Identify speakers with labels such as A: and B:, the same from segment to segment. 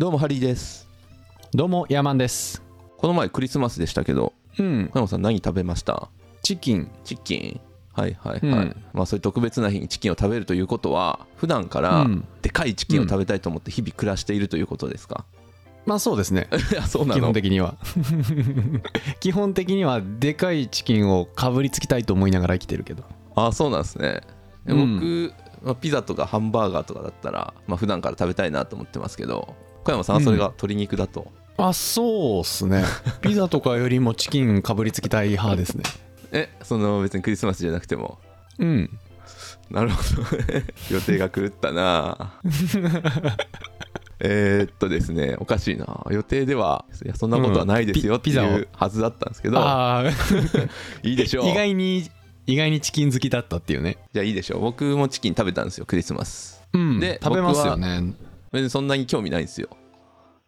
A: どうもハリーです。
B: どうもヤーマンです。
A: この前クリスマスでしたけど
B: うん。
A: 小山さん何食べました？
B: チキン。
A: チキン？はいはいはい、
B: うん。
A: まあそういう特別な日にチキンを食べるということは普段から
B: うん。
A: でかいチキンを食べたいと思って日々暮らしているということですか、
B: まあそうですね。
A: い やそうな
B: 基
A: の
B: 本的には。基本的にはでかいチキンをかぶりつきたいと思いながら生きてるけど。
A: あそうなんですね。で
B: うん。
A: 僕、まあ、ピザとかハンバーガーとかだったら、まあ普段から食べたいなと思ってますけど小山さんはそれが鶏肉だと、
B: あそうっすね。ピザとかよりもチキンかぶりつきたい派ですね。
A: えその別にクリスマスじゃなくても？
B: うん。
A: なるほど 予定が狂ったな。えーっとですねおかしいな。予定ではいやそんなことはないですよっていうはずだったんですけど、
B: ああ
A: いいでしょう。
B: 意外に意外にチキン好きだったっていうね。
A: じゃあいいでしょう。僕もチキン食べたんですよクリスマス。
B: うん。
A: で
B: 食べますよね
A: 別にそんなに興味ないんですよ。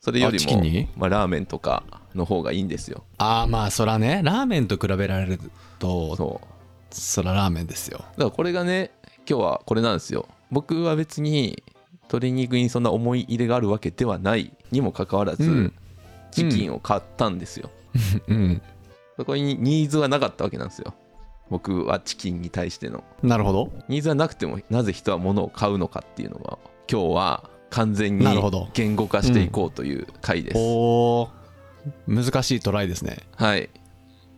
A: それよりも
B: あチキンに、
A: まあ、ラーメンとかの方がいいんですよ。
B: ああまあそらね。ラーメンと比べられると
A: そう。
B: そらラーメンですよ。
A: だからこれがね今日はこれなんですよ。僕は別に鶏肉にそんな思い入れがあるわけではない。にもかかわらず、
B: うん。
A: チキンを買ったんですよ、
B: うん。
A: そこにニーズはなかったわけなんですよ。僕はチキンに対しての。
B: なるほど。
A: ニーズはなくてもなぜ人は物を買うのかっていうのが今日は完全に言語化していこうという回です、
B: おー。難しいトライですね。
A: はい。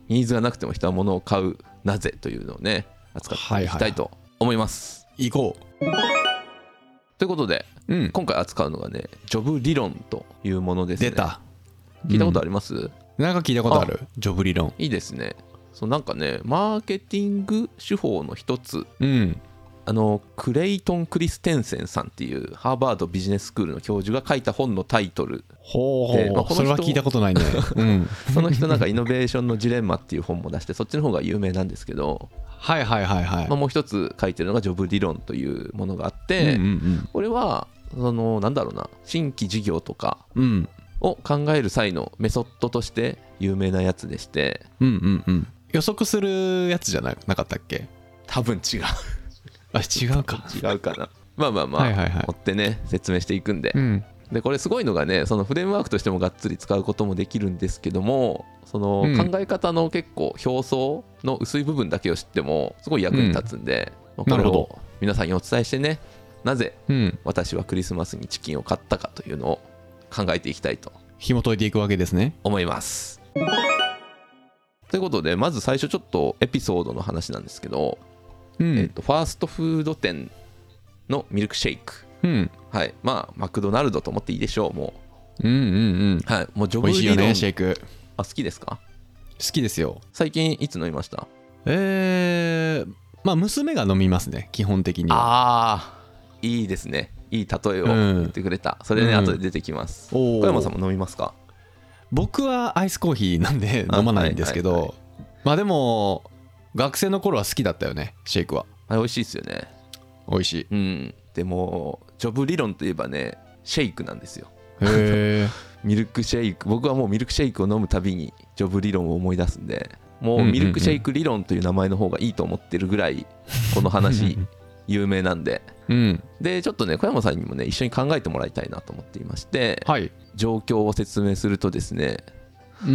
A: ニーズがなくても人は物を買うなぜというのをね扱っていきたいと思います、
B: 行こ
A: ということで
B: ううん。
A: 今回扱うのがねジョブ理論というものですね。
B: 出た。
A: 聞いたことあります、
B: なんか聞いたことある？ジョブ理論。
A: いいですね。そうなんかねマーケティング手法の一つ
B: うん
A: あのクレイトン・クリステンセンさんっていうハーバードビジネススクールの教授が書いた本のタイトル
B: ほう
A: でまあ
B: それは聞いたことないね。うん。
A: その人なんかイノベーションのジレンマっていう本も出してそっちの方が有名なんですけど、
B: はいはいはいはい。
A: まあ、もう一つ書いてるのがジョブ理論というものがあって、
B: うんうん
A: これはそのなんだろうな新規事業とか
B: うんうん。
A: を考える際のメソッドとして有名なやつでして
B: うんうんうん。予測するやつじゃななかったっけ？
A: 多分違う
B: あ違うか。
A: 違うかな。まあまあまあ、
B: はいはいはい。
A: 追ってね説明していくんで、
B: うん。
A: でこれすごいのがねそのフレームワークとしてもがっつり使うこともできるんですけどもその
B: うん。
A: 考え方の結構表層の薄い部分だけを知ってもすごい役に立つんで、まあこれを
B: なるほ
A: 皆さんにお伝えしてねなぜ
B: うん。
A: 私はクリスマスにチキンを買ったかというのを考えていきたいと
B: 紐解いていくわけですね。
A: 思います。ということでまず最初ちょっとエピソードの話なんですけど、
B: うん。
A: えっとファーストフード店のミルクシェイク。
B: うん。
A: はい。まあマクドナルドと思っていいでしょうも
B: う。んうんうん。
A: うはい。もうジョブ
B: 美味しいよ
A: 理論
B: ねシェイク。
A: あ好きですか？
B: 好きですよ。
A: 最近いつ飲みました？
B: えー、まあ娘が飲みますね。基本的には。
A: ああいいですね。いい例えを
B: うん。
A: 言ってくれた、それね、
B: うん。
A: 後で出てきます。小山さんも飲みますか？
B: 僕はアイスコーヒーなんで
A: あ
B: 飲まないんですけど、
A: はいはい
B: まあでも学生の頃は好きだったよねシェイクは。
A: あれ美味しいですよね。
B: 美味しい。
A: うん。でもジョブ理論といえばねシェイクなんですよ。
B: へえ
A: ミルクシェイク。僕はもうミルクシェイクを飲むたびにジョブ理論を思い出すんでもうミルクシェイク理論という名前の方がいいと思ってるぐらいこの話有名なんで。
B: うん。
A: でちょっとね小山さんにもね一緒に考えてもらいたいなと思っていまして
B: はい、
A: 状況を説明するとですね
B: うん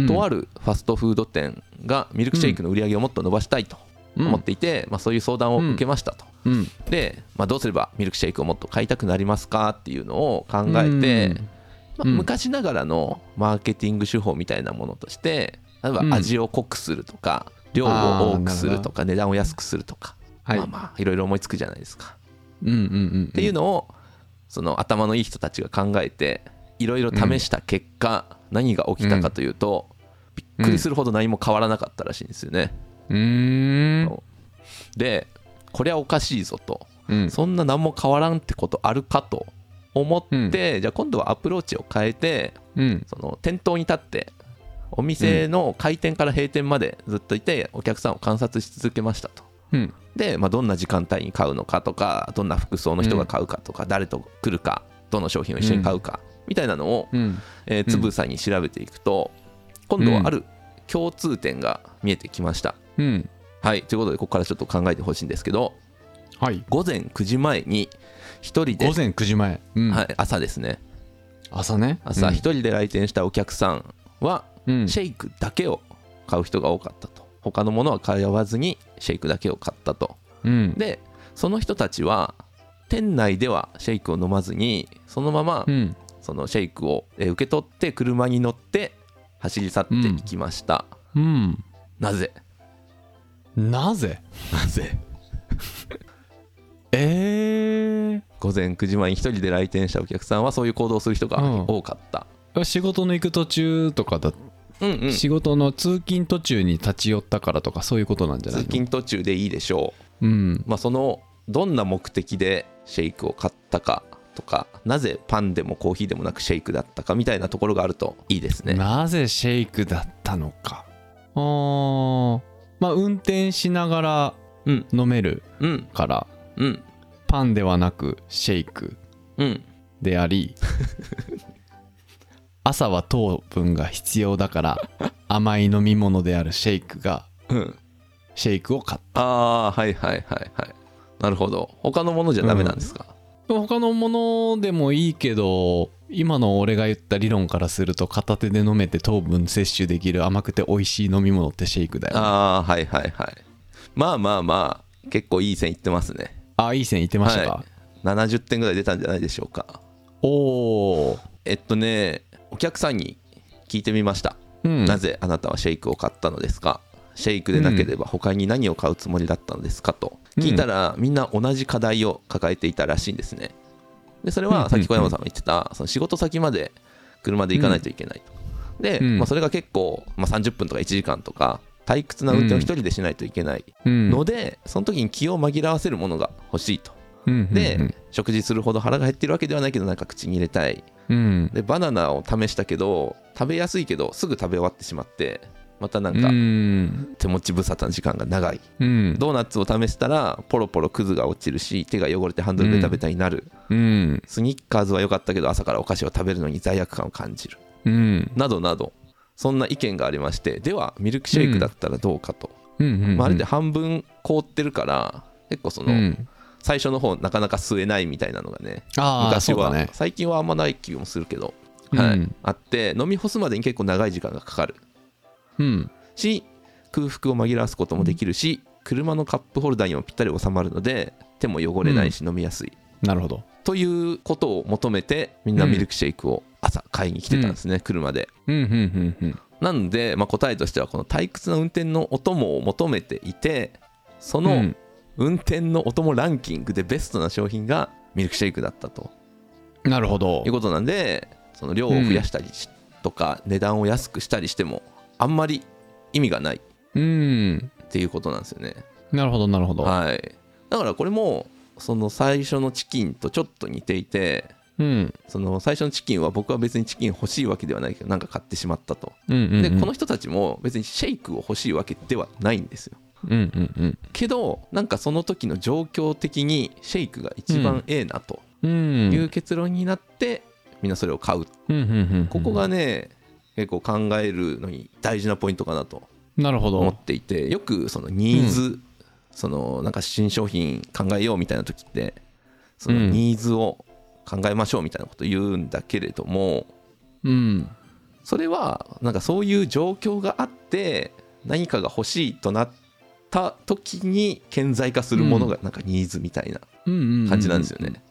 A: とあるファストフード店がミルクシェイクの売り上げをもっと伸ばしたいと思っていて、まあ、そういう相談を受けましたと、
B: うん。
A: で、まあ、どうすればミルクシェイクをもっと買いたくなりますかっていうのを考えて、
B: うん。
A: まあ
B: うん。
A: 昔ながらのマーケティング手法みたいなものとして例えば
B: うん。
A: 味を濃くするとか、量を多くするとか値段を安くするとか、
B: はい、
A: まあまあいろいろ思いつくじゃないですか。っていうのをその頭のいい人たちが考えていろいろ試した結果、何が起きたかというと、びっくりするほど何も変わらなかったらしいんですよね。
B: うーん
A: でこれはおかしいぞと。
B: うん。
A: そんな何も変わらんってことあるかと思って、じゃあ今度はアプローチを変えて
B: うん。
A: その店頭に立ってお店の開店から閉店までずっといてお客さんを観察し続けましたと。
B: うん。
A: で、まあ、どんな時間帯に買うのかとかどんな服装の人が買うかとか、誰と来るかどの商品を一緒に買うか、みたいなのを、
B: うん。
A: えーつぶさに調べていくと、今度はある共通点が見えてきました。
B: うん。
A: はい。ということでここからちょっと考えてほしいんですけど
B: はい。
A: 午前9時前に一人で
B: 午前9時前、うん。
A: はい、朝ですね。
B: 朝ね。
A: 朝一人で来店したお客さんは
B: うん。
A: シェイクだけを買う人が多かったと。他のものは買わずにシェイクだけを買ったと。
B: うん。
A: でその人たちは店内ではシェイクを飲まずにそのまま
B: うん
A: そのシェイクをえー受け取って車に乗って走り去っていきました、
B: うん。
A: なぜ？
B: なぜ？
A: なぜ？
B: え
A: 午前9時前に一人で来店したお客さんはそういう行動をする人が
B: うん。
A: 多かった、
B: ー、仕事の行く途中とかだ、
A: うんうん。
B: 仕事の通勤途中に立ち寄ったからとかそういうことなんじゃないの？
A: 通勤途中でいいでしょう。
B: うん。
A: まあ、そのどんな目的でシェイクを買ったかとかなぜパンでもコーヒーでもなくシェイクだったかみたいなところがあるといいですね。
B: なぜシェイクだったのか。あー。まあ運転しながら
A: うん。
B: 飲める
A: うん
B: から
A: うん。
B: パンではなくシェイク
A: うん。
B: であり 朝は糖分が必要だから 甘い飲み物であるシェイクが
A: うん。
B: シェイクを買っ
A: ああはいはいはいはい。なるほど。他のものじゃダメなんですか、
B: た他のものでもいいけど今の俺が言った理論からすると片手で飲めて糖分摂取できる甘くて美味しい飲み物ってシェイクだよね。
A: ああはいはいはい。まあまあまあ結構いい線いってますね。
B: あいい線いってましたか、
A: はい。70点ぐらい出たんじゃないでしょうか。
B: おお
A: えっとねお客さんに聞いてみました。
B: うん。
A: なぜあなたはシェイクを買ったのですか？シェイクでなければ他に何を買うつもりだったのですか？と。
B: うん
A: 聞いたらみんな同じ課題を抱えていたらしいんですね。でそれ
B: うん
A: はさっき小山さんが言ってたその仕事先まで車で行かないといけないと。で、
B: うん。
A: まあ、それが結構、まあ、30分とか1時間とか退屈な運転を一人でしないといけない
B: うん。
A: のでその時に気を紛らわせるものが欲しいと。
B: うん
A: で、
B: うん。
A: 食事するほど腹が減ってるわけではないけどなんか口に入れたい。
B: うん。
A: でバナナを試したけど食べやすいけどすぐ食べ終わってしまってまたなん
B: う
A: か
B: ん。
A: 手持ち無沙汰な時間が長い。
B: うん。
A: ドーナツを試したらポロポロクズが落ちるし手が汚れてハンドルベタベタになる、
B: うん。
A: スニッカーズは良かったけど朝からお菓子を食べるのに罪悪感を感じる。
B: うん。
A: などなどそんな意見がありましてではミルクシェイクだったらどうかと、
B: うん。
A: まあ、あれで半分凍ってるから結構その、
B: うん。
A: 最初の方なかなか吸えないみたいなのがね昔は、
B: ね。
A: 最近はあんまない気もするけど、
B: うん。
A: はい、あって飲み干すまでに結構長い時間がかかる
B: うん。
A: し空腹を紛らわすこともできるし車のカップホルダーにもぴったり収まるので手も汚れないし飲みやすい、
B: なるほど。
A: ということを求めてみんなミルクシェイクを朝買いに来てたんですね、車で。
B: うんうんうんうん。
A: なので、まあ、答えとしてはこの退屈な運転のお供を求めていてそうの
B: ん。
A: 運転のお供ランキングでベストな商品がミルクシェイクだったと。
B: なるほど。
A: いうことなんでその量を増やしたりしとか値段を安くしたりしてもあんまり意味がない。
B: うん。
A: っていうことなんですよね。
B: なるほどなるほど。
A: はい。だからこれもその最初のチキンとちょっと似ていて
B: うん。
A: その最初のチキンは僕は別にチキン欲しいわけではないけどなんか買ってしまったと。
B: うんうんうん。
A: でこの人たちも別にシェイクを欲しいわけではないんですよ。
B: うんうんうん。
A: けどなんかその時の状況的にシェイクが一番ええなと
B: うん。
A: いう結論になってみんなそれを買う。
B: うんうんうん。
A: ここがね結構考えるのに大事なポイントかなと
B: なるほど。
A: 思っていてよくそのニーズ、そのなんか新商品考えようみたいな時ってその
B: うん。
A: ニーズを考えましょうみたいなこと言うんだけれども
B: うん。
A: それはなんかそういう状況があって何かが欲しいとなった時に顕在化するものがなんかニーズみたいな
B: うんうん
A: 感じなんですよね。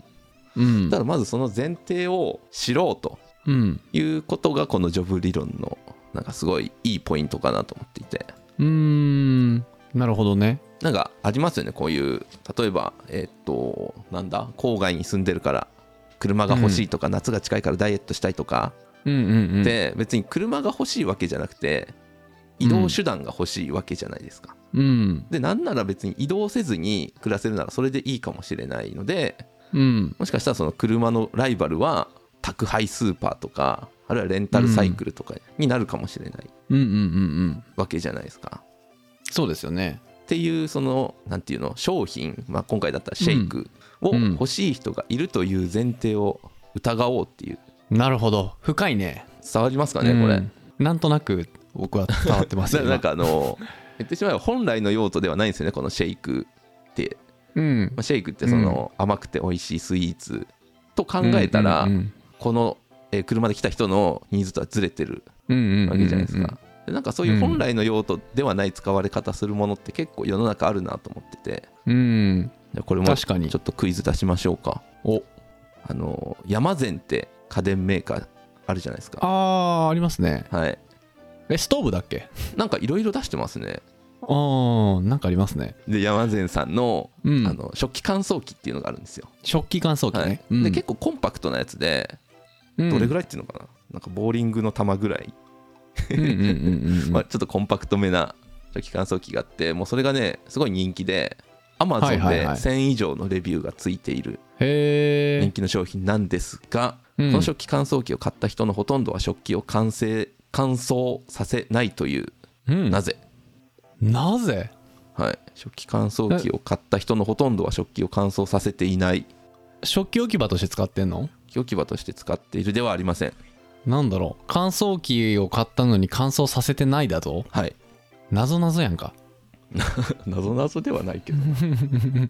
B: うん。
A: だからまずその前提を知ろうと。
B: うん
A: いうことがこのジョブ理論のなんかすごいいいポイントかなと思っていて。
B: うーん。なるほどね。
A: なんかありますよねこういう例えばえーっとなんだ郊外に住んでるから車が欲しいとか、夏が近いからダイエットしたいとか、
B: うんうんうん。
A: で別に車が欲しいわけじゃなくて移動手段が欲しいわけじゃないですか。
B: うん。
A: でなんなら別に移動せずに暮らせるならそれでいいかもしれないので
B: うん。
A: もしかしたらその車のライバルは宅配スーパーとかあるいはレンタルサイクルとかになるかもしれない
B: うんうんうんうん。
A: わけじゃないですか。
B: そうですよね。
A: っていうそのなんていうの商品、まあ、今回だったらシェイクを
B: うん。
A: 欲しい人がいるという前提を疑おうっていう。
B: なるほど。深いね。
A: 伝わりますかねこれ。
B: うん。なんとなく僕は伝わってますよ
A: ななんかあの言ってしまえば本来の用途ではないんですよねこのシェイクって、
B: うん。
A: まあ、シェイクってその甘くて美味しいスイーツと考えたら、
B: うんうん
A: このえー車で来た人のニーズとはずれてるわけじゃないですか。でなんかそういう本来の用途ではない使われ方するものって結構世の中あるなと思ってて。
B: うん。
A: でこれもち
B: 確かに。
A: ょっとクイズ出しましょうか。
B: お。
A: あの山善って家電メーカーあるじゃないですか。
B: あーありますね。
A: はい。
B: えストーブだっけ？
A: なんかいろいろ出してますね。
B: あーなんかありますね。
A: で山善さんの,、
B: うん。
A: あの食器乾燥機っていうのがあるんですよ、
B: 食器乾燥機
A: はい。
B: ね、うん。
A: で結構コンパクトなやつで
B: うん
A: どれぐらいっていうのかな、なんかボーリングの球ぐらい、まあ、ちょっとコンパクトめな食器乾燥機があってもうそれがねすごい人気でアマゾンで
B: はいはいはい。
A: 1000以上のレビューがついている人気の商品なんですが、
B: うん。
A: この食器乾燥機を買った人のほとんどは食器を乾成乾燥させないという、
B: うん。
A: なぜ、
B: なぜ？
A: はい、食器乾燥機を買った人のほとんどは食器を乾燥させていない。
B: 食器置き場として使ってんの？
A: 置き場として使っているではありません。
B: なんだろう。乾燥機を買ったのに乾燥させてないだと？
A: はい。
B: 謎謎やんか。
A: なぞなぞではないけど。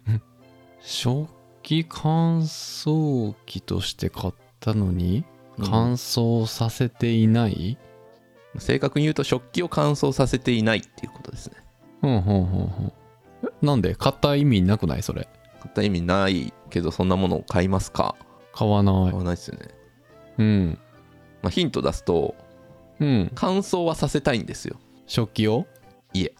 B: 食器乾燥機として買ったのに
A: うん。
B: 乾燥させていない？
A: 正確に言うと食器を乾燥させていないっていうことですね。
B: うんうんうんうん。えなんで？買った意味なくない？それ。
A: 買った意味ないけどそんなものを買いますか？
B: 買わない。
A: 買わないですよね、
B: うん。
A: まあ、ヒント出すと
B: うん。
A: 乾燥はさせたいんですよ。
B: 食器を？
A: 家。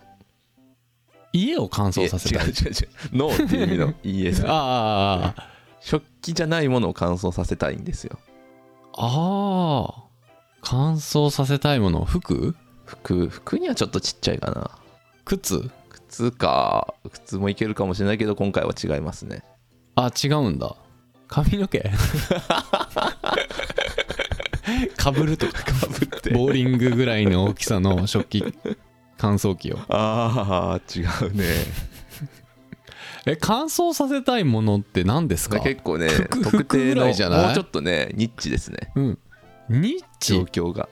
B: 家を乾燥させたい。
A: 違う違う違う。ノーっていう意味の 家です
B: ああ。
A: 食器じゃないものを乾燥させたいんですよ。
B: ああ。乾燥させたいもの。服？
A: 服服にはちょっとちっちゃいかな。
B: 靴？
A: 靴か。靴もいけるかもしれないけど今回は違いますね。
B: あ違うんだ髪の毛？かぶるとか。
A: かぶって。
B: ボーリングぐらいの大きさの食器乾燥機を。
A: ああ違うね。
B: え乾燥させたいものって何ですか？
A: 結構ね
B: 服
A: 特定の
B: らいじゃない？
A: もうちょっとねニッチですね。
B: うん。ニッ
A: 状
B: チ
A: 況が。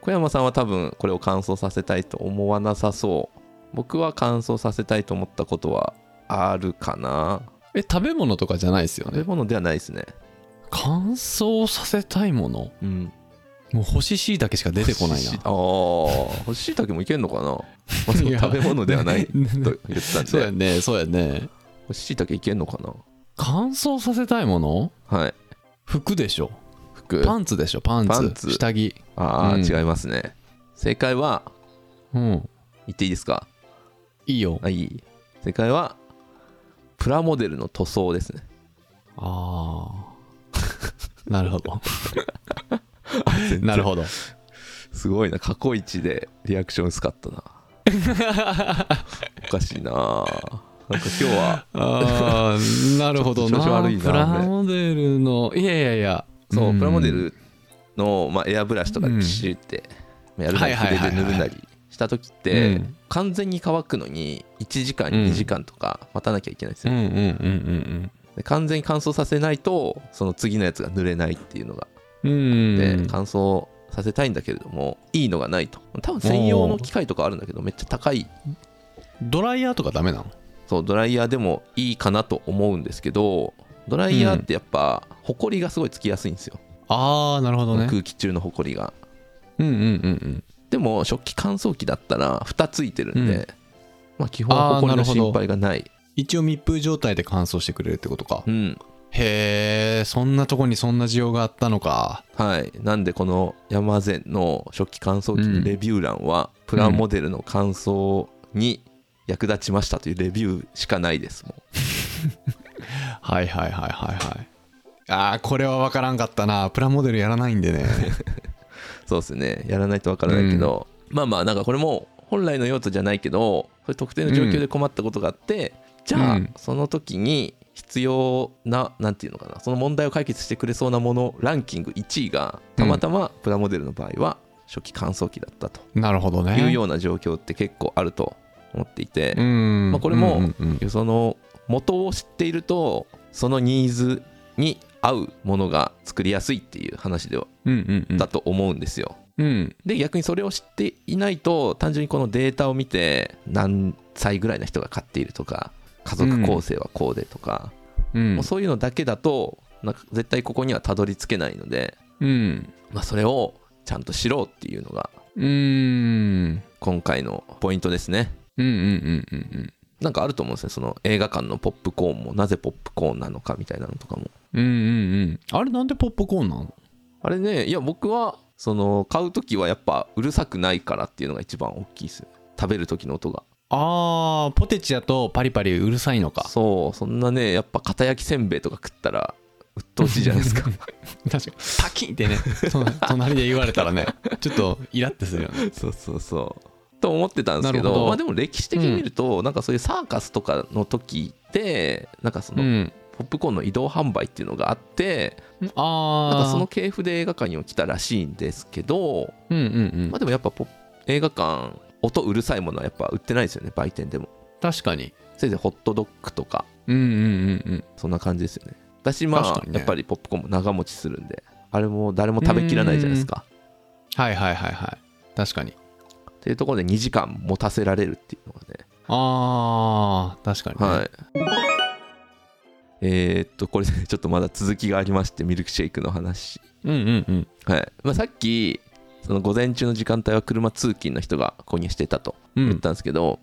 A: 小山さんは多分これを乾燥させたいと思わなさそう。僕は乾燥させたいと思ったことはあるかな
B: え食べ物とかじゃないですよね？
A: 食べ物ではないですね。
B: 乾燥させたいもの？
A: うん。
B: もう干し椎茸しか出てこないな。
A: ああ干し椎茸もいけんのかな、まあ、食べ物ではないと言ってたん
B: そうや
A: で
B: ねそうやね。
A: 干し椎茸いけんのか
B: 乾燥させたいもの？
A: なはい。
B: 服でしょ？
A: 服。
B: パンツでしょ？パンツ。
A: パンツ。
B: 下着。
A: ああ、
B: うん。
A: 違いますね。正解は
B: うん。
A: 言っていいですか？
B: いいよ。
A: あいい。正解はプラモデルの塗装ですね。
B: ああ なるほど。なるほど。
A: すごいな。過去一でリアクション薄かったな。おかしいな。なんか今日は
B: ああなるほどな。
A: 悪いな
B: プラモデルのいやいやいや。
A: そう、
B: ん。
A: プラモデルの、まあ、エアブラシとかでシュってやるなり筆で塗るなりした時って、
B: うん。
A: 完全に乾くのに1時間
B: うん。
A: 2時間とか待たなきゃいけないんですよ、
B: うんうんうんうん
A: で完全に乾燥させないとその次のやつが塗れないっていうのが
B: うんうん
A: で乾燥させたいんだけれどもいいのがないと。多分専用の機械とかあるんだけどめっちゃ高い。
B: ドライヤーとかダメなの？
A: そうドライヤーでもいいかなと思うんですけどドライヤーってやっぱホコリがすごいつきやすいんですよ、
B: ああなるほどね。
A: 空気中のホコリが。
B: うんうんうんうん
A: でも食器乾燥機だったら蓋ついてるんで、
B: うん。
A: まあ基本ホコリの心配がない。
B: 一応密封状態で乾燥してくれるってことか。
A: うん。
B: へえそんなとこにそんな需要があったのか。
A: はい。なんでこの山善の食器乾燥機のレビュー欄は、プラモデルの乾燥に役立ちましたというレビューしかないですも
B: はいはいはいはいはい。ああこれは分からんかったな。プラモデルやらないんでね。
A: う そうですね。やらないとわからないけど、まあまあなんかこれも本来の用途じゃないけどそういう特定の状況で困ったことがあって、じゃあ、
B: うん。
A: その時に必要ななんていうのかなその問題を解決してくれそうなものランキング1位がたまたまプラモデルの場合は初期乾燥機だったと。
B: なるほどね。
A: いうような状況って結構あると思っていて、
B: うん。
A: まあこれも
B: うんうんうん。
A: その元を知っているとそのニーズに合うものが作りやすいっていう話ではだと思うんですよ。
B: うん。
A: で逆にそれを知っていないと単純にこのデータを見て何歳ぐらいの人が買っているとか家族構成はこうでとか、
B: うん。
A: もうそういうのだけだとなんか絶対ここにはたどり着けないので
B: うん。
A: まあ、それをちゃんと知ろうっていうのが
B: うーん。
A: 今回のポイントですね。
B: うんうんうんうん
A: なんかあると思うんですねその映画館のポップコーンもなぜポップコーンなのかみたいなのとかも
B: うんうんうん。あれなんでポップコーンなの？
A: あれねいや僕はその買う時はやっぱうるさくないからっていうのが一番大きいですよ食べる時の音が。
B: あーポテチだとパリパリうるさいのか。
A: そうそんなねやっぱ片焼きせんべいとか食ったら鬱陶しいじゃないですか。
B: 確かに。パキンってねそ隣で言われたらねちょっとイラってするよね。
A: そうそうそう。と思ってたんですけ
B: ど
A: ど。まあでも歴史的に見ると、なんかそういうサーカスとかの時ってなんかその、
B: うん
A: ポップコーンの移動販売っていうのがあって
B: ああ
A: なんかその系譜で映画館に来たらしいんですけど、
B: うんうんうん。
A: まあ、でもやっぱ映画館音うるさいものはやっぱ売ってないですよね売店でも。
B: 確かに。
A: せいぜいホットドッグとか。
B: うんうんうんうん。そ
A: そんな感じですよね。私まあ、
B: ね。
A: やっぱりポップコーンも長持ちするんであれも誰も食べきらないじゃないですか。
B: はいはいはいはい。確かに。
A: っていうところで2時間持たせられるっていうのがね。
B: あー確かにね、
A: はい。えーっと、これちょっとまだ続きがありまして、ミルクシェイクの話。
B: うんうんうん
A: はい。まあ、さっき、その午前中の時間帯は車通勤の人が購入してたと
B: うん
A: 言ったんですけど、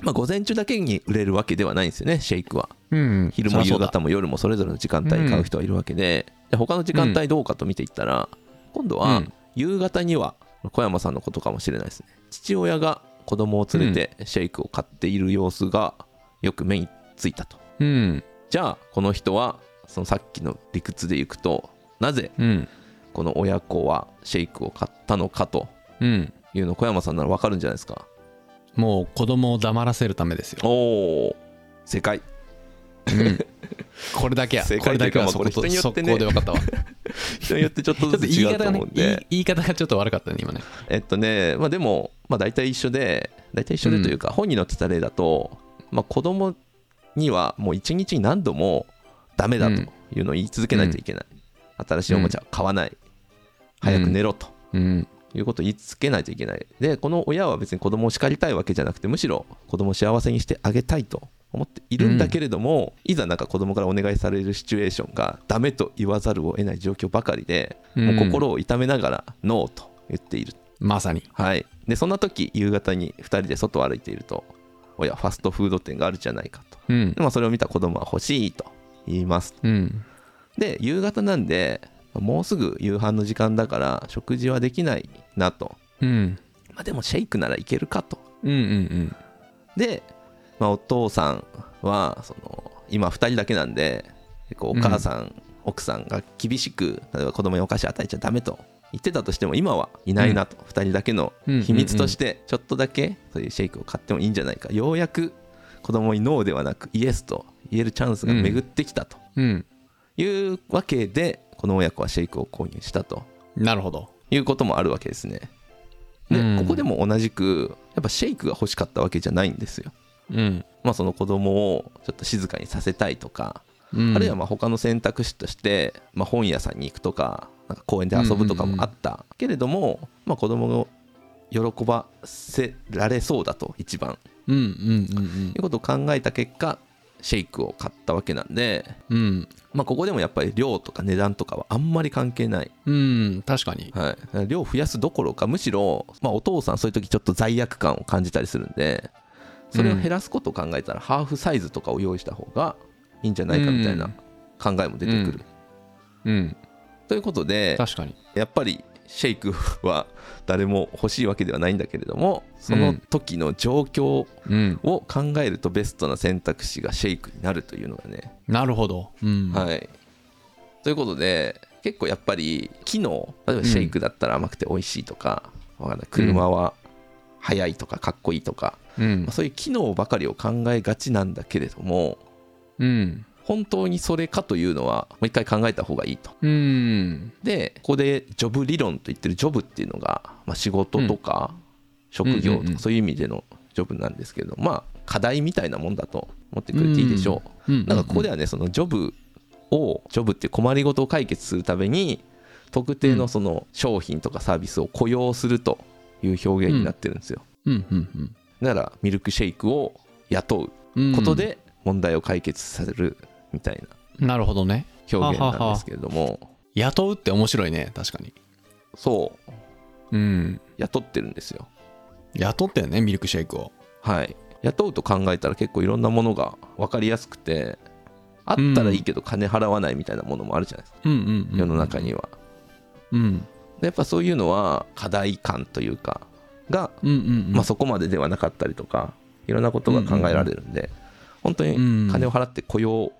A: まあ、午前中だけに売れるわけではないんですよね、シェイクは。
B: うん
A: 昼も夕方も夜もそれぞれの時間帯に買う人はいるわけで、で他の時間帯どうかと見ていったら、今度は
B: うん
A: 夕方には小山さんのことかもしれないですね。父親が子供を連れてシェイクを買っている様子がよく目についたと。
B: うん
A: じゃあこの人はそのさっきの理屈でいくとなぜ
B: うん。
A: この親子はシェイクを買ったのかと
B: うん。
A: いうの小山さんなら分かるんじゃないですか。
B: もう子供を黙らせるためですよ、
A: おお正解。
B: うん、これだけや
A: 正
B: これだけはそこと
A: これ人によってね。
B: で分かったわ。
A: 人によってちょっとずつ違うと
B: 言い方がね
A: 思うんで
B: 言い言い方がちょっと悪かったね今ね。
A: えっとねまあでもまあ大体一緒で大体一緒でというか、本に載ってた例だと、まあ、子供にはもう一日に何度もダメだというのを言い続けないといけない、新しいおもちゃは買わない、早く寝ろと、
B: うん。
A: いうことを言いつけないといけない。で、この親は別に子供を叱りたいわけじゃなくて、むしろ子供を幸せにしてあげたいと思っているんだけれども、いざなんか子供からお願いされるシチュエーションがダメと言わざるを得ない状況ばかりで、もう心を痛めながらノーと言っている。
B: まさに。
A: はい。で、そんな時、夕方に2人で外を歩いていると、親、ファストフード店があるじゃないかと。
B: うん。
A: でまあ、それを見た子供は欲しいと言います。
B: うん。
A: で夕方なんでもうすぐ夕飯の時間だから食事はできないなと、
B: うん。
A: まあ、でもシェイクならいけるかと。
B: うんうん
A: で、まあ、お父さんはその今2人だけなんでお母さん、奥さんが厳しく例えば子供にお菓子与えちゃダメと言ってたとしても今はいないなと、2人だけの秘密としてちょっとだけそういうシェイクを買ってもいい。んじゃないかようやく子供にノーではなくイエスと言えるチャンスが巡ってきたと
B: うん。
A: いうわけでこの親子はシェイクを購入したと。
B: なるほど。
A: いうこともあるわけですね。で、
B: うん。
A: ここでも同じくやっぱシェイクが欲しかったわけじゃないんですよ。
B: うん。
A: まあその子供をちょっと静かにさせたいとか、
B: うん。
A: あるいはまあ他の選択肢として、まあ、本屋さんに行くとかなんか公園で遊ぶとかもあったけれども、まあ、子供を喜ばせられそうだと一番。
B: うんうんうん
A: いうことを考えた結果シェイクを買ったわけなんで、
B: うん。うん
A: まあ、ここでもやっぱり量とか値段とかはあんまり関係ない。
B: うん確かに。
A: はい、量増やすどころかむしろ、まあ、お父さんそういう時ちょっと罪悪感を感じたりするんでそれを減らすことを考えたら、ハーフサイズとかを用意した方がいいんじゃないかみたいな考えも出てくる、
B: うん
A: ということで
B: 確かに。
A: やっぱりシェイクは誰も欲しいわけではないんだけれどもその時の状況
B: うん。
A: を考えるとベストな選択肢がシェイクになるというのがね、
B: なるほど。うん。
A: はい。ということで結構やっぱり機能例えばシェイクだったら甘くて美味しいとか、わかんない。車は速いとかかっこいいとか、
B: うん。
A: まあそういう機能ばかりを考えがちなんだけれども
B: うん
A: 本当にそれかというのはもう一回考えた方がいいと。
B: うん。
A: でここでジョブ理論と言ってるジョブっていうのが、まあ、仕事とか職業とかそういう意味でのジョブなんですけれどまあ課題みたいなもんだと思ってくれていいでしょう、
B: うん
A: なんかここではねそのジョブをジョブっていう困りごとを解決するために特定のその商品とかサービスを雇用するという表現になってるんですよ、
B: うん。うん。
A: だからミルクシェイクを雇
B: うん
A: うことで問題を解決させるみたいな。
B: なるほどね。
A: 表現なんですけれども。
B: 雇うって面白いね確かに。
A: そう。
B: うん。
A: 雇ってるんですよ。
B: 雇ったよねミルクシェイクを。
A: はい。雇うと考えたら結構いろんなものが分かりやすくてあったらいいけど金払わないみたいなものもあるじゃないですか、
B: うんうん、うん、
A: 世の中には。
B: うん。
A: でやっぱそういうのは課題感というかが、
B: うんうんうん。
A: まあ、そこまでではなかったりとかいろんなことが考えられるんで、本当に金を払って雇用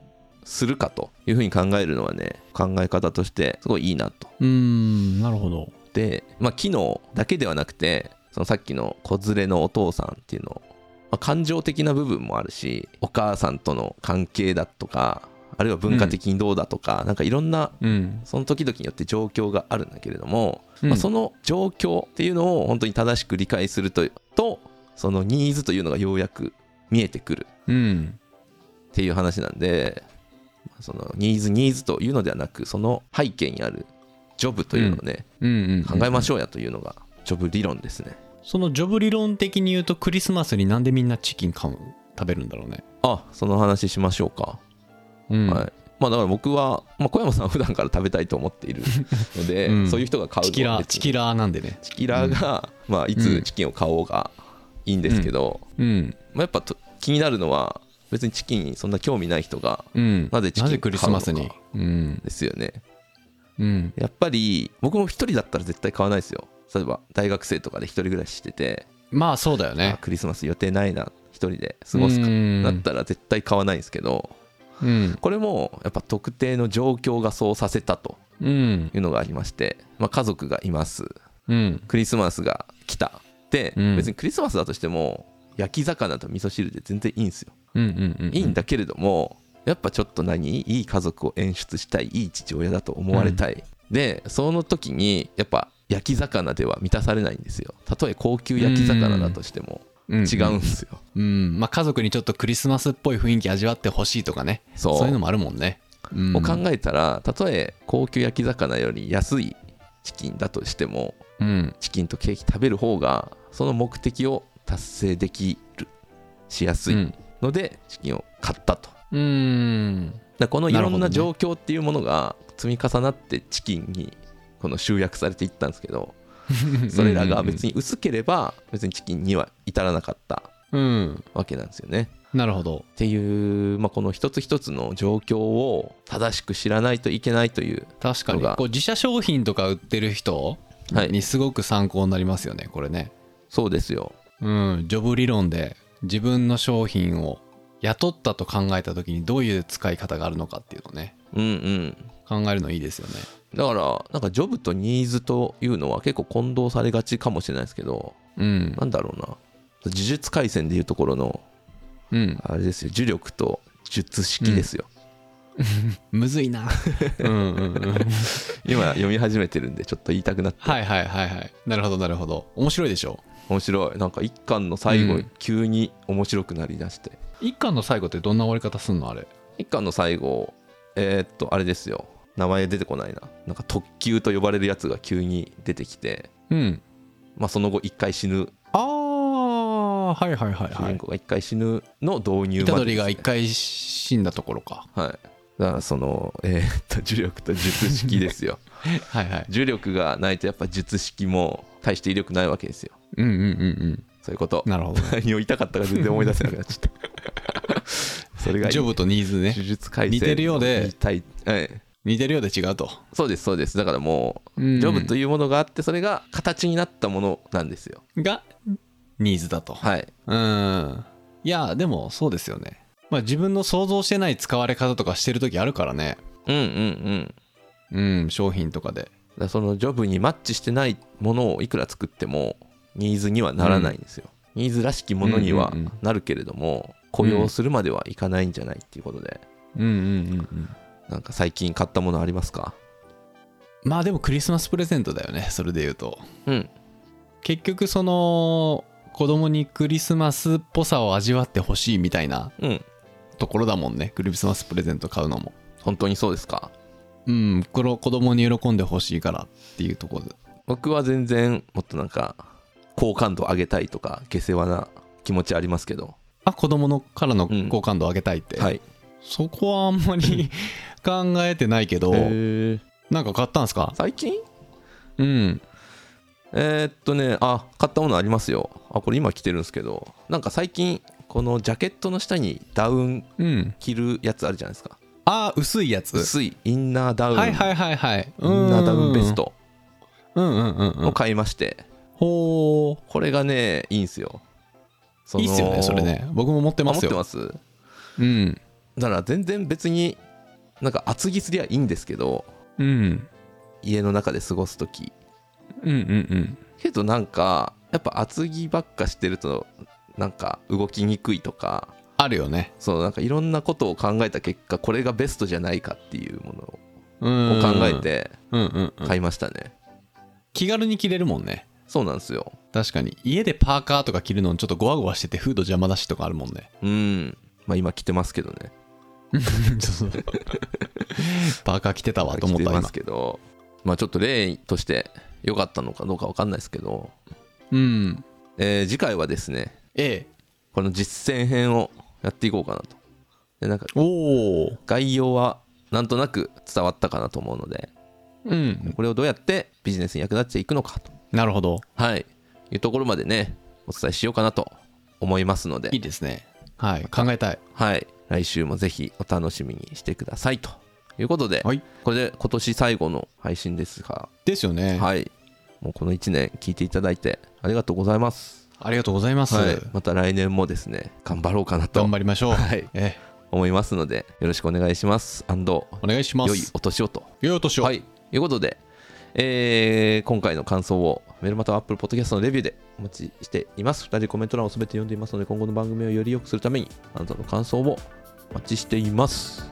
A: するかというふうに考えるのはね考え方としてすごいいいなと。
B: うんなるほど。
A: で、まあ、機能だけではなくてそのさっきの子連れのお父さんっていうの、まあ、感情的な部分もあるしお母さんとの関係だとかあるいは文化的にどうだとか、なんかいろんな
B: うん。
A: その時々によって状況があるんだけれども、
B: うん。
A: まあ、その状況っていうのを本当に正しく理解するととそのニーズというのがようやく見えてくる
B: うん。
A: っていう話なんでまあそのニーズニーズというのではなくその背景にあるジョブというのをね、
B: うん。うん
A: 考えまし
B: ょう
A: やというのがジョブ理論ですね。
B: そのジョブ理論的に言うとクリスマスになんでみんなチキン買う食べるんだろうね。
A: あその話しましょうか、
B: うん。
A: はい。まあだから僕は、まあ、小山さんは普段から食べたいと思っているので、
B: うん。
A: そういう人が買う
B: チキラーチキラーなんでね。
A: チキラーが、まあ、いつチキンを買おうがいいんですけど、
B: うん。
A: まあ、やっぱと気になるのは別にチキンにそんな興味ない人が
B: うん。
A: なぜチキン
B: なぜクリスマスに。
A: 買うのか
B: うん。
A: ですよね。
B: うん。
A: やっぱり僕も一人だったら絶対買わないですよ。例えば大学生とかで一人暮らししてて、
B: まあそうだよ
A: あ
B: ね
A: クリスマス予定ないな一人で過ごすか
B: うん。
A: だったら絶対買わないんですけど
B: うん。
A: これもやっぱ特定の状況がそうさせたと
B: うん。
A: いうのがありまして、まあ、家族がいます。
B: うん。
A: クリスマスが来た。で、
B: うん。
A: 別にクリスマスだとしても焼き魚と味噌汁で全然いいんですよいいんだけれどもやっぱちょっと何？いい家族を演出したいいい父親だと思われたい、でその時にやっぱ焼き魚では満たされないんですよ。たとえ高級焼き魚だとしても。
B: うん
A: 違うんですよ、
B: うん。まあ家族にちょっとクリスマスっぽい雰囲気味わってほしいとかね。
A: そう。
B: そういうのもあるもんね。うん。
A: を考えたらたとえ高級焼き魚より安いチキンだとしても
B: うん。
A: チキンとケーキ食べる方がその目的を達成できる。しやすい。
B: うん
A: のでチキンを買ったと。
B: うん。
A: だこのいろんな状況っていうものが積み重なってチキンにこの集約されていったんですけど それらが別に薄ければ別にチキンには至らなかった
B: うん。
A: わけなんですよね。
B: なるほど。
A: っていう、まあ、この一つ一つの状況を正しく知らないといけないという、
B: 確かに。こう自社商品とか売ってる人
A: はい。
B: にすごく参考になりますよねこれね。
A: そうですよ。
B: うん。ジョブ理論で自分の商品を雇ったと考えた時にどういう使い方があるのかっていうのをね
A: うんうん。
B: 考えるのいいですよね。
A: だから、なんかジョブとニーズというのは結構混同されがちかもしれないですけど、
B: うん。
A: なんだろうな。呪術廻戦でいうところの、
B: うん。
A: あれですよ、呪力と術式ですよ。
B: むずいな。うんうんうん。
A: 今読み始めてるんでちょっと言いたくなって。
B: はいはいはいはい。なるほどなるほど。面白いでしょ？
A: 面白い。なんか一巻の最後
B: うん。
A: 急に面白くなりだして、
B: 一巻の最後ってどんな終わり方すんのあれ？
A: 一巻の最後えーっとあれですよ。名前出てこないな。なんか特急と呼ばれるやつが急に出てきて。
B: うん。
A: まあその後一回死ぬ。
B: ああはいはいはいはい。
A: 主人公が一回死ぬの導入
B: 虎
A: まで
B: 杖が一回死んだところか。
A: はい。だからそのえーっと呪力と術式ですよ。
B: はいはい。
A: 呪力がないとやっぱ術式も大して威力ないわけですよ
B: うんうんうん
A: そういうこと。
B: うんなるほどね。
A: 何を言いたかったか全然思い出せなくなっちゃった。それが
B: ジョブとニーズね。
A: 呪術廻戦
B: 似てるようで。
A: はい、
B: 似てるようで違うと。
A: そうですそうです。だからもう、
B: うん。
A: ジョブというものがあってそれが形になったものなんですよ。
B: がニーズだと。
A: はい。
B: うん。いやでもそうですよね。まあ自分の想像してない使われ方とかしてる時あるからね。
A: うんうんうん。
B: うん商品とかで。
A: だそのジョブにマッチしてないものをいくら作ってもニーズにはならないんですよ、ニーズらしきものには
B: うんうんうん。
A: なるけれども、雇用するまではいかないんじゃないっていうことで、
B: うんうんうんうん。
A: なんか最近買ったものありますか？
B: まあでもクリスマスプレゼントだよねそれで言うと。
A: うん。
B: 結局その子供にクリスマスっぽさを味わってほしいみたいな
A: うん。
B: ところだもんねクリスマスプレゼント買うのも。
A: 本当にそうですか？
B: うんこの子供に喜んでほしいからっていうところで。
A: 僕は全然もっとなんか好感度上げたいとか下世話な気持ちありますけど。
B: あ子供のからの
A: うん。
B: 好感度を上げたいって、
A: はい。
B: そこはあんまり考えてないけど、
A: へ
B: なんか買ったんすか？
A: 最近？
B: うん。
A: えーっとねあ買ったものありますよ。あこれ今着てるんですけど。なんか最近このジャケットの下にダウン
B: うん。
A: 着るやつあるじゃないですか。
B: あー薄いやつ。
A: 薄い。インナーダウン、
B: はいはいはいはい。
A: インナーダウンベスト
B: うんうんうんうん。
A: を買いまして、
B: ほ
A: これがねいいんすよ。
B: いいっすよねそれね。僕も持ってますよ。
A: ってます？
B: うん。
A: だから全然別になんか厚着すりゃいいんですけど
B: うん。
A: 家の中で過ごす時。
B: うんうんうん。
A: けどなんかやっぱ厚着ばっかしてるとなんか動きにくいとか
B: あるよね。
A: そうなんかいろんなことを考えた結果これがベストじゃないかっていうもの
B: うん。
A: を考えて
B: うんうんうん。
A: 買いましたね、
B: 気軽に着れるもんね
A: そうなんですよ。
B: 確かに。家でパーカーとか着るのちょっとゴワゴワしててフード邪魔だしとかあるもんね。
A: うん。まあ今着てますけどね。
B: パーカー着てたわと思った今
A: 着てますけど。まあちょっと例として良かったのかどうか分かんないですけど、
B: うん。
A: えー次回はですね
B: A
A: この実践編をやっていこうかなと。でなんか
B: おお
A: 概要はなんとなく伝わったかなと思うので。
B: うん。
A: これをどうやってビジネスに役立っていくのかと
B: なるほど。
A: はい。いうところまでねお伝えしようかなと思いますので。
B: いいですね。はい。考えたい。
A: はい。来週もぜひお楽しみにしてくださいと。いうことで、
B: はい。
A: これで今年最後の配信ですが。
B: ですよね。
A: はい。もうこの1年聞いていただいてありがとうございます。
B: ありがとうございます、
A: はい、また来年もですね頑張ろうかなと。
B: 頑張りましょう、
A: はい。
B: え
A: 思いますのでよろしくお願いします。アンド
B: お願いしま
A: 良い
B: す
A: お年をと。
B: 良いお年を、
A: はい。ということで、えー今回の感想をメルマタアップルポッドキャストのレビューでお待ちしています。2人コメント欄を全て読んでいますので今後の番組をより良くするためにあなたの感想をお待ちしています。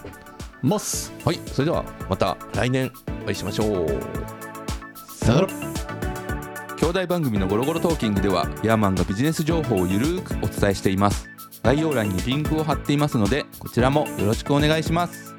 B: ます。
A: はい。それではまた来年お会いしましょう。
B: さよなら。
C: 兄弟番組のゴロゴロトーキングではヤーマンがビジネス情報をゆるーくお伝えしています。概要欄にリンクを貼っていますのでこちらもよろしくお願いします。